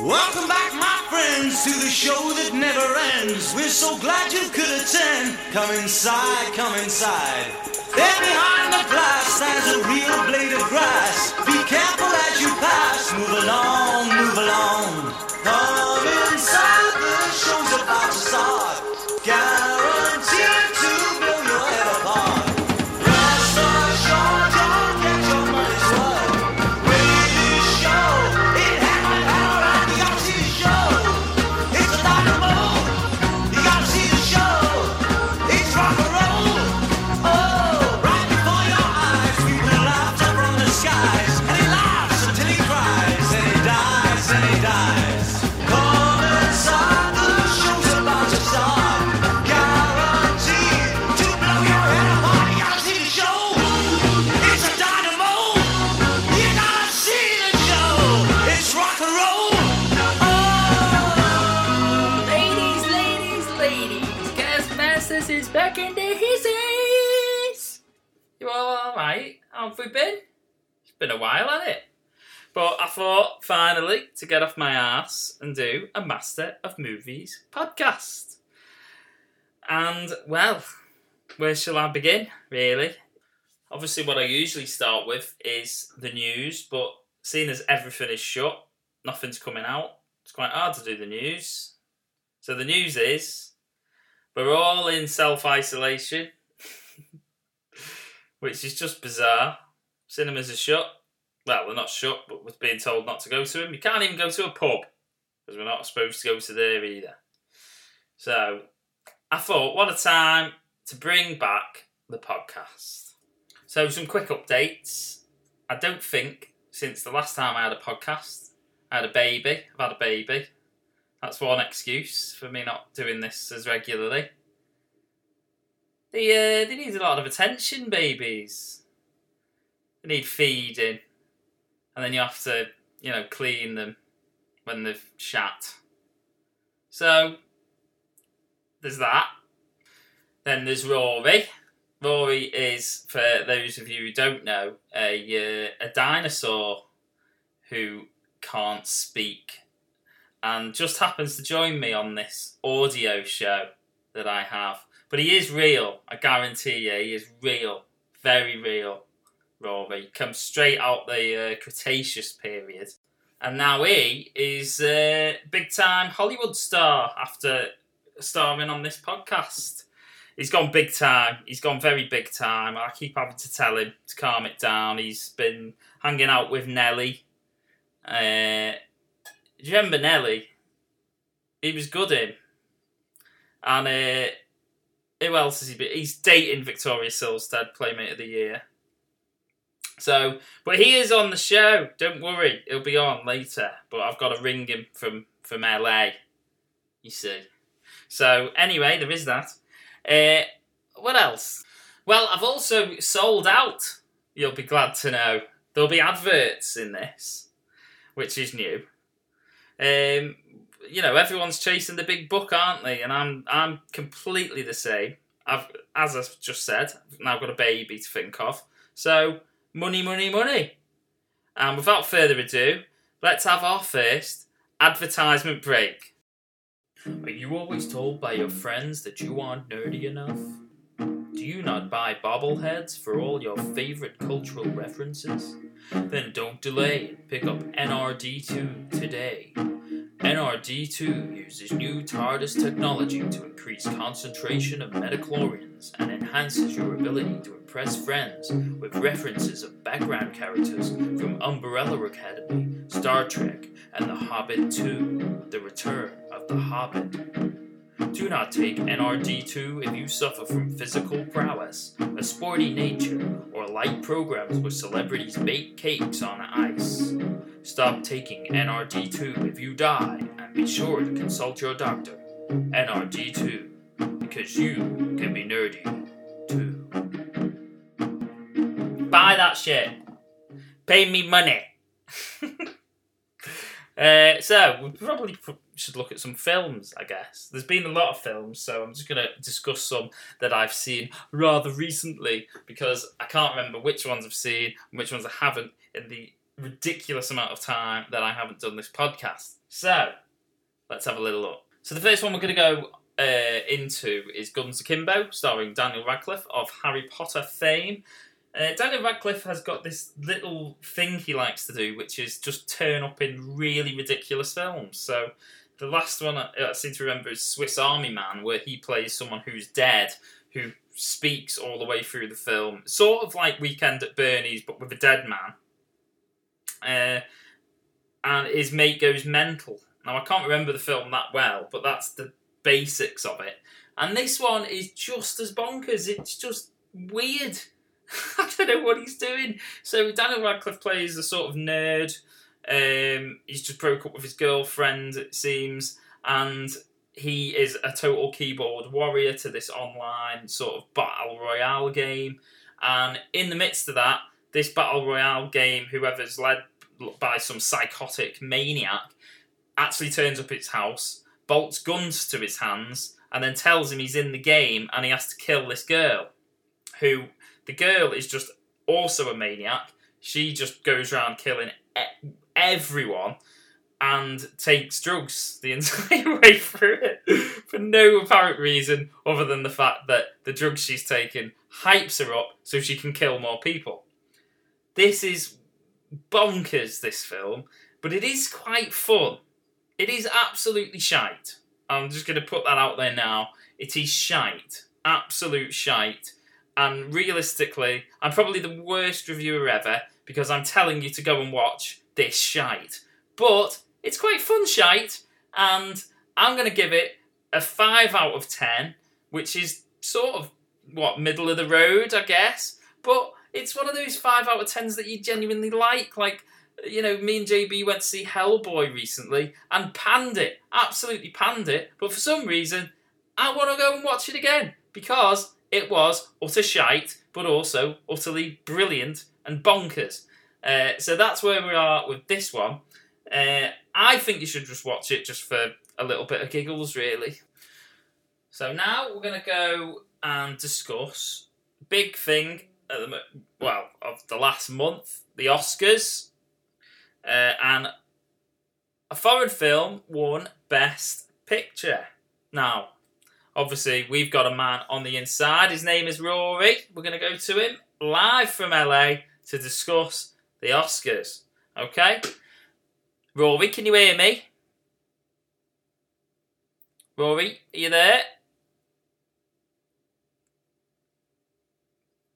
Welcome back, my friends, to the show that never ends. We're so glad you could attend. Come inside, come inside. There behind the glass stands a real blade of grass. Be careful as you pass. Move along, been a while, hasn't it? But I thought, finally, to get off my ass and do a Master of Movies podcast. And, well, where shall I begin, really? Obviously, what I usually start with is the news, but seeing as everything is shut, nothing's coming out, it's quite hard to do the news. So the news is we're all in self isolation, which is just bizarre. Cinemas are shut. Well, they're not shut, but we're being told not to go to them. You can't even go to a pub because we're not supposed to go to there either. So I thought, what a time to bring back the podcast. So, some quick updates. I don't think since the last time I had a podcast, I had a baby. I've had a baby. That's one excuse for me not doing this as regularly. They uh, they need a lot of attention, babies. Need feeding, and then you have to you know clean them when they've shat. So there's that. Then there's Rory. Rory is, for those of you who don't know, a uh, a dinosaur who can't speak and just happens to join me on this audio show that I have. But he is real, I guarantee you, he is real, very real. Rory comes straight out the uh, Cretaceous period, and now he is a big time Hollywood star after starring on this podcast. He's gone big time. He's gone very big time. I keep having to tell him to calm it down. He's been hanging out with Nelly. Uh, do you remember Nelly? He was good in. And uh, who else has he been? He's dating Victoria Silvstedt, Playmate of the Year. So, but he is on the show. Don't worry, he'll be on later. But I've got to ring him from from LA. You see. So anyway, there is that. Uh, what else? Well, I've also sold out. You'll be glad to know there'll be adverts in this, which is new. Um, you know, everyone's chasing the big buck, aren't they? And I'm I'm completely the same. I've, as I've just said, I've now got a baby to think of. So money, money, money. And without further ado, let's have our first advertisement break. Are you always told by your friends that you aren't nerdy enough? Do you not buy bobbleheads for all your favorite cultural references? Then don't delay and pick up NRD2 today. NRD2 uses new TARDIS technology to increase concentration of midi-chlorians and enhances your ability to impress friends with references of background characters from Umbrella Academy, Star Trek, and The Hobbit 2 The Return of the Hobbit. Do not take NRD2 if you suffer from physical prowess, a sporty nature, or like programs where celebrities bake cakes on ice. Stop taking NRD2 if you die, and be sure to consult your doctor. NRD2, because you can be nerdy too. Buy that shit. Pay me money. Uh, so we probably p- should look at some films, I guess. There's been a lot of films, so I'm just going to discuss some that I've seen rather recently because I can't remember which ones I've seen and which ones I haven't in the ridiculous amount of time that I haven't done this podcast. So, let's have a little look. So, the first one we're going to go uh, into is Guns Akimbo, starring Daniel Radcliffe of Harry Potter fame. Uh, Daniel Radcliffe has got this little thing he likes to do, which is just turn up in really ridiculous films. So, the last one I, I seem to remember is Swiss Army Man, where he plays someone who's dead, who speaks all the way through the film, sort of like Weekend at Bernie's, but with a dead man. Uh, and his mate goes mental. Now I can't remember the film that well, but that's the basics of it. And this one is just as bonkers. It's just weird. I don't know what he's doing. So Daniel Radcliffe plays a sort of nerd. Um, he's just broke up with his girlfriend, it seems, and he is a total keyboard warrior to this online sort of battle royale game. And in the midst of that, this battle royale game, whoever's led by some psychotic maniac, actually turns up at his house, bolts guns to his hands, and then tells him he's in the game and he has to kill this girl. Who the girl is just also a maniac. She just goes around killing everyone and takes drugs the entire way through it for no apparent reason other than the fact that the drugs she's taken hypes her up so she can kill more people. This is bonkers, this film, but it is quite fun. It is absolutely shite. I'm just going to put that out there now. It is shite. Absolute shite. And realistically, I'm probably the worst reviewer ever because I'm telling you to go and watch this shite. But it's quite fun shite, and I'm going to give it a 5 out of 10, which is sort of, what, middle of the road, I guess. But it's one of those 5 out of 10s that you genuinely like. Like, you know, me and JB went to see Hellboy recently and panned it, absolutely panned it. But for some reason, I want to go and watch it again because it was utter shite, but also utterly brilliant and bonkers. Uh, so that's where we are with this one. Uh, I think you should just watch it just for a little bit of giggles, really. So now we're going to go and discuss big thing, the, well, of the last month, the Oscars, uh, and a foreign film won Best Picture. Now, obviously, we've got a man on the inside. His name is Rory. We're going to go to him live from LA to discuss the Oscars. Okay? Rory, can you hear me? Rory, are you there?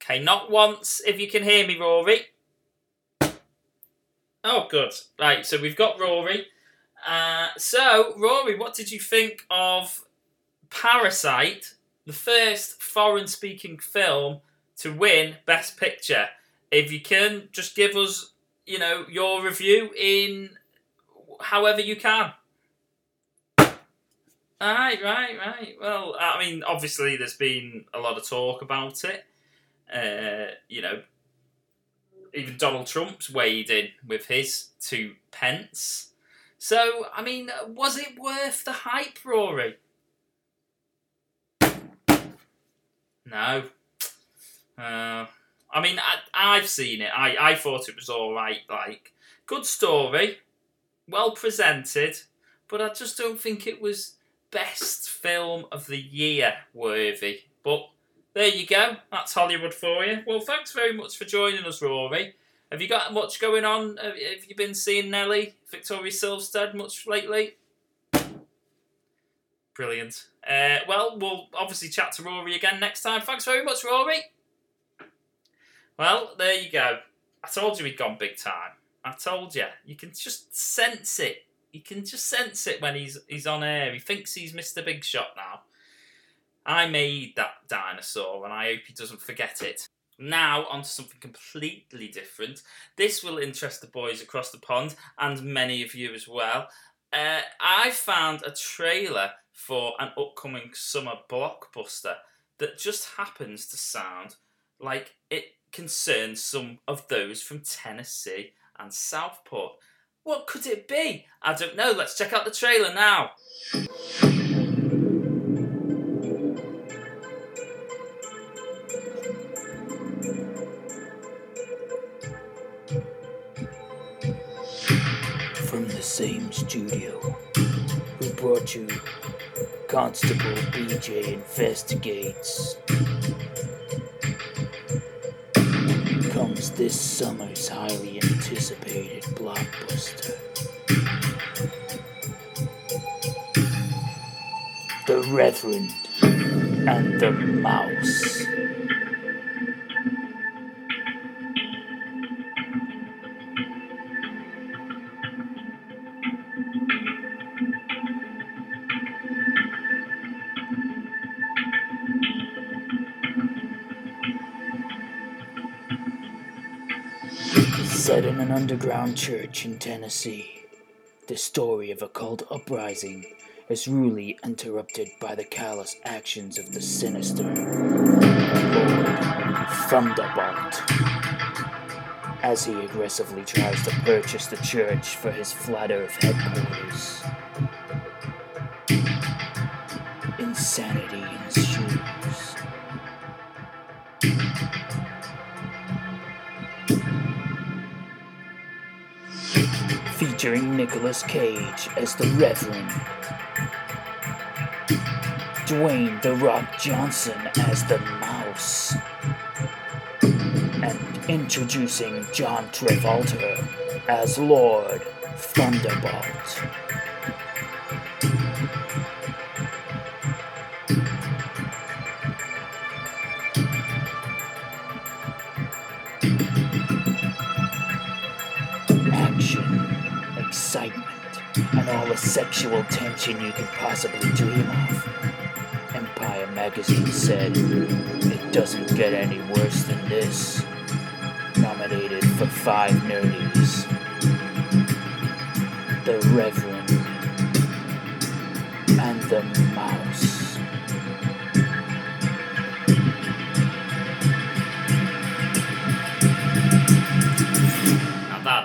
Okay, not once if you can hear me, Rory. Oh, good. Right, so we've got Rory. Uh, so, Rory, what did you think of Parasite, the first foreign speaking film to win Best Picture? If you can, just give us, you know, your review in however you can. Right, right, right. Well, I mean, obviously, there's been a lot of talk about it. Uh, you know, even Donald Trump's weighed in with his two pence. So, I mean, was it worth the hype, Rory? No. Uh, I mean, I, I've seen it. I, I thought it was all right. Like, good story well presented, but I just don't think it was best film of the year worthy. But there you go. That's Hollywood for you. Well, thanks very much for joining us, Rory. Have you got much going on? Have you been seeing Nelly, Victoria Silvstedt much lately? Brilliant. Uh, well, we'll obviously chat to Rory again next time. Thanks very much, Rory. Well, there you go. I told you he'd gone big time. I told you. You can just sense it. You can just sense it when he's he's on air. He thinks he's Mr. Big Shot now. I made that dinosaur, and I hope he doesn't forget it. Now, on to something completely different. This will interest the boys across the pond and many of you as well. Uh, I found a trailer for an upcoming summer blockbuster that just happens to sound like it concerns some of those from Tennessee and Southport. What could it be? I don't know. Let's check out the trailer now. from the same studio who brought you Constable BJ Investigates this summer's highly anticipated blockbuster. The Reverend and the Mouse. Set in an underground church in Tennessee, the story of a cult uprising is rudely interrupted by the callous actions of the sinister Lord Thunderbolt. As he aggressively tries to purchase the church for his flat earth headquarters. Insanity featuring Nicolas Cage as the Reverend, Dwayne The Rock Johnson as the Mouse, and introducing John Travolta as Lord Thunderbolt. Sexual tension you could possibly dream of. Empire magazine said it doesn't get any worse than this. Nominated for five nerdies. The Reverend and the Mouse.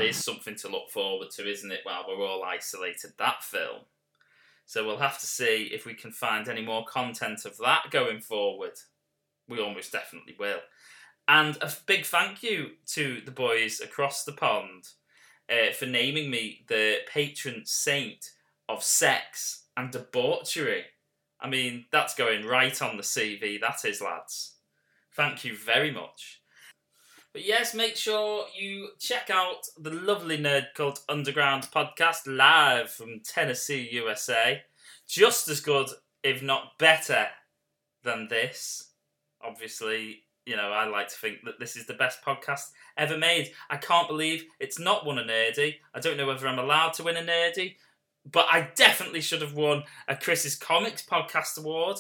That is something to look forward to, isn't it? While we're all isolated, that film. So we'll have to see if we can find any more content of that going forward. We almost definitely will. And a big thank you to the boys across the pond uh, for naming me the patron saint of sex and debauchery. I mean, that's going right on the CV, that is, lads. Thank you very much. But yes, make sure you check out the lovely Nerd Cult Underground podcast live from Tennessee, USA. Just as good, if not better, than this. Obviously, you know, I like to think that this is the best podcast ever made. I can't believe it's not won a Nerdy. I don't know whether I'm allowed to win a Nerdy, but I definitely should have won a Chris's Comics Podcast Award.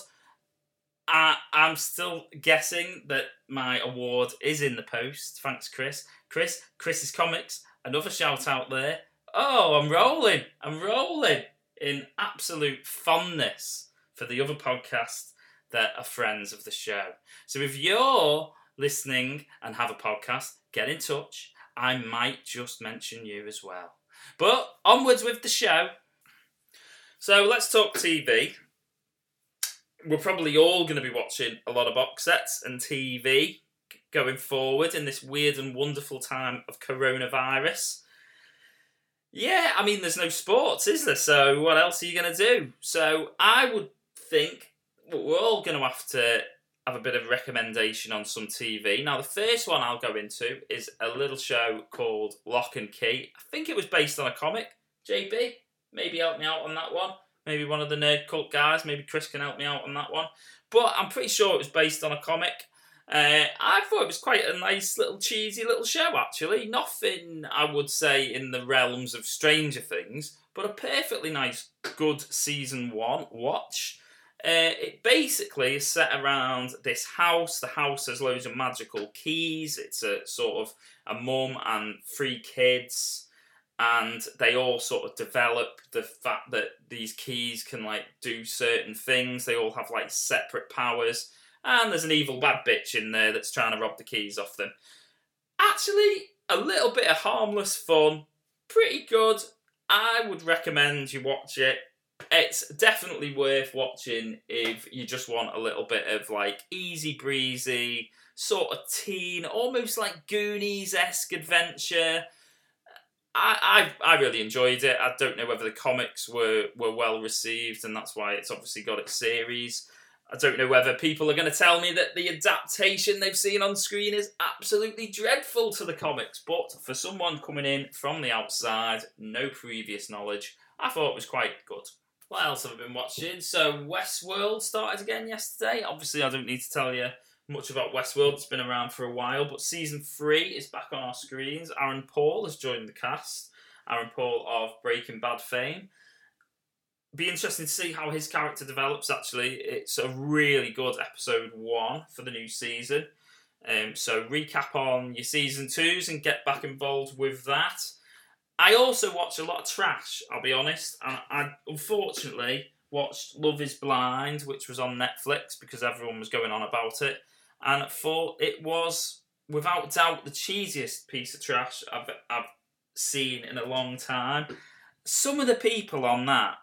I, I'm still guessing that my award is in the post. Thanks, Chris. Chris, Chris's Comics, another shout out there. Oh, I'm rolling. I'm rolling in absolute fondness for the other podcasts that are friends of the show. So if you're listening and have a podcast, get in touch. I might just mention you as well. But onwards with the show. So let's talk TV we're probably all going to be watching a lot of box sets and TV going forward in this weird and wonderful time of coronavirus. Yeah, I mean, there's no sports, is there? So, what else are you going to do? So, I would think we're all going to have to have a bit of recommendation on some TV. Now, the first one I'll go into is a little show called Locke and Key. I think it was based on a comic. JB, maybe help me out on that one maybe one of the nerd cult guys. Maybe Chris can help me out on that one. But I'm pretty sure it was based on a comic. Uh, I thought it was quite a nice little cheesy little show actually. Nothing I would say in the realms of Stranger Things, but a perfectly nice, good season one watch. Uh, it basically is set around this house. The house has loads of magical keys. It's a sort of a mum and three kids and they all sort of develop the fact that these keys can like do certain things. They all have like separate powers, and there's an evil bad bitch in there that's trying to rob the keys off them. Actually, a little bit of harmless fun, pretty good. I would recommend you watch it. It's definitely worth watching if you just want a little bit of like easy breezy, sort of teen, almost like Goonies esque adventure I, I I really enjoyed it. I don't know whether the comics were were well received, and that's why it's obviously got its series. I don't know whether people are going to tell me that the adaptation they've seen on screen is absolutely dreadful to the comics, but for someone coming in from the outside, no previous knowledge, I thought it was quite good. What else have I been watching? So Westworld started again yesterday. Obviously, I don't need to tell you much about Westworld. It's been around for a while, but season three is back on our screens. Aaron Paul has joined the cast. Aaron Paul of Breaking Bad fame. Be interesting to see how his character develops. Actually, it's a really good episode one for the new season. Um, so recap on your season twos and get back involved with that. I also watch a lot of trash. I'll be honest. And I unfortunately watched Love Is Blind, which was on Netflix because everyone was going on about it, and thought it was without doubt the cheesiest piece of trash I've I've seen in a long time. Some of the people on that,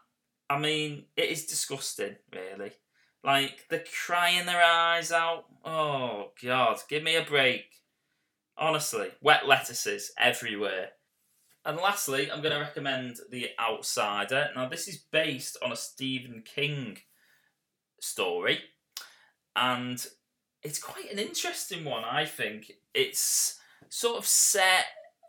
I mean, it is disgusting, really. Like they're crying their eyes out. Oh God, give me a break. Honestly, wet lettuces everywhere. And lastly, I'm going to recommend The Outsider. Now, this is based on a Stephen King story, and it's quite an interesting one, I think. It's sort of set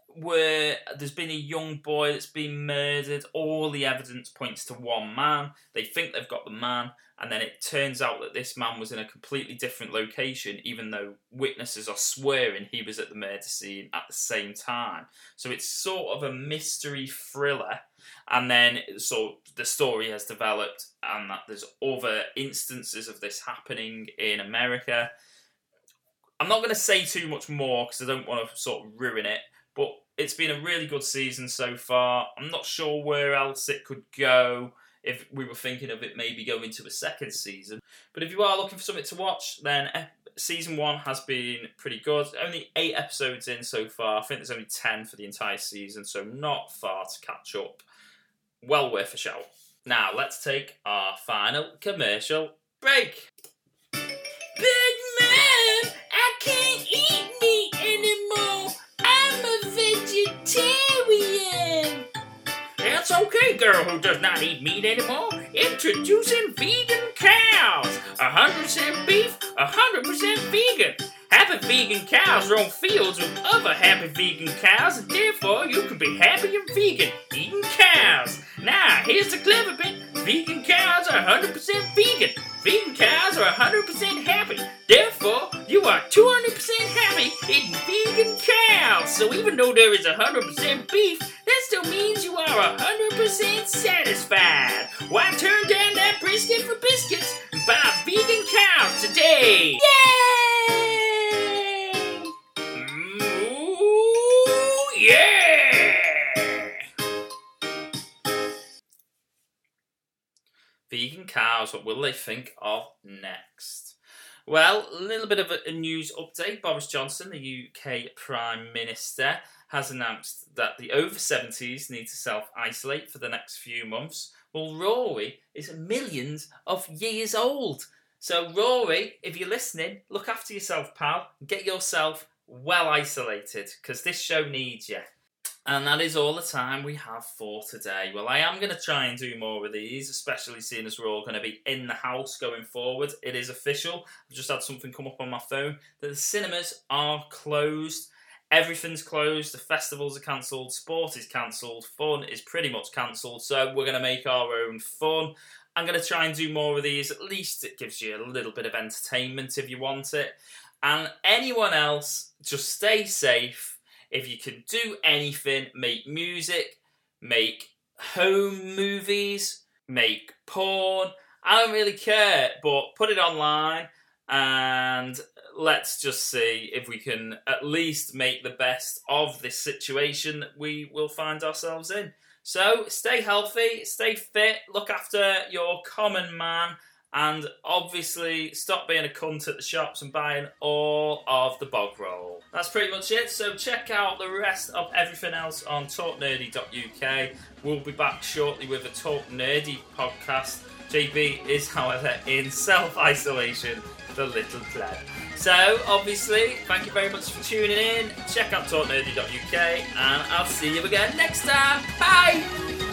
where there's been a young boy that's been murdered. All the evidence points to one man. They think they've got the man, and then it turns out that this man was in a completely different location, even though witnesses are swearing he was at the murder scene at the same time. So it's sort of a mystery thriller, and then so the story has developed, and that there's other instances of this happening in America. I'm not going to say too much more because I don't want to sort of ruin it, but it's been a really good season so far. I'm not sure where else it could go if we were thinking of it maybe going to a second season. But if you are looking for something to watch, then eh, season one has been pretty good. Only eight episodes in so far. I think there's only ten for the entire season, so not far to catch up. Well worth a shout. Now let's take our final commercial break. Big man, I can't eat meat anymore. I'm a vegetarian. It's okay, girl who does not eat meat anymore. Introducing vegan cows. 100% beef, 100% vegan. Happy vegan cows roam fields with other happy vegan cows, and therefore you can be happy and vegan eating cows. Now, here's the clever bit. Vegan cows are 100% vegan. Vegan cows are 100% happy. Therefore, you are 200% happy eating vegan cows. So even though there is 100% beef, that still means you are 100% satisfied. Why turn down that brisket for today? Yay! Ooh, yeah! Vegan cows, what will they think of next? Well, a little bit of a, a news update. Boris Johnson, the UK Prime Minister, has announced that the over 70s need to self isolate for the next few months. Well, Rory is millions of years old. So, Rory, if you're listening, look after yourself, pal. Get yourself well isolated because this show needs you. And that is all the time we have for today. Well, I am going to try and do more of these, especially seeing as we're all going to be in the house going forward. It is official. I've just had something come up on my phone that the cinemas are closed. Everything's closed. The festivals are cancelled. Sport is cancelled. Fun is pretty much cancelled. So we're going to make our own fun. I'm going to try and do more of these. At least it gives you a little bit of entertainment if you want it. And anyone else, just stay safe if you can do anything, make music, make home movies, make porn. I don't really care, but put it online and let's just see if we can at least make the best of this situation that we will find ourselves in. So stay healthy, stay fit, look after your common man, and obviously stop being a cunt at the shops and buying all of the bog roll. That's pretty much it. So check out the rest of everything else on talknerdy.uk. We'll be back shortly with a Talk Nerdy podcast. JB is, however, in self isolation, the little pleb. So, obviously, thank you very much for tuning in. Check out talknerdy.uk, and I'll see you again next time. Bye!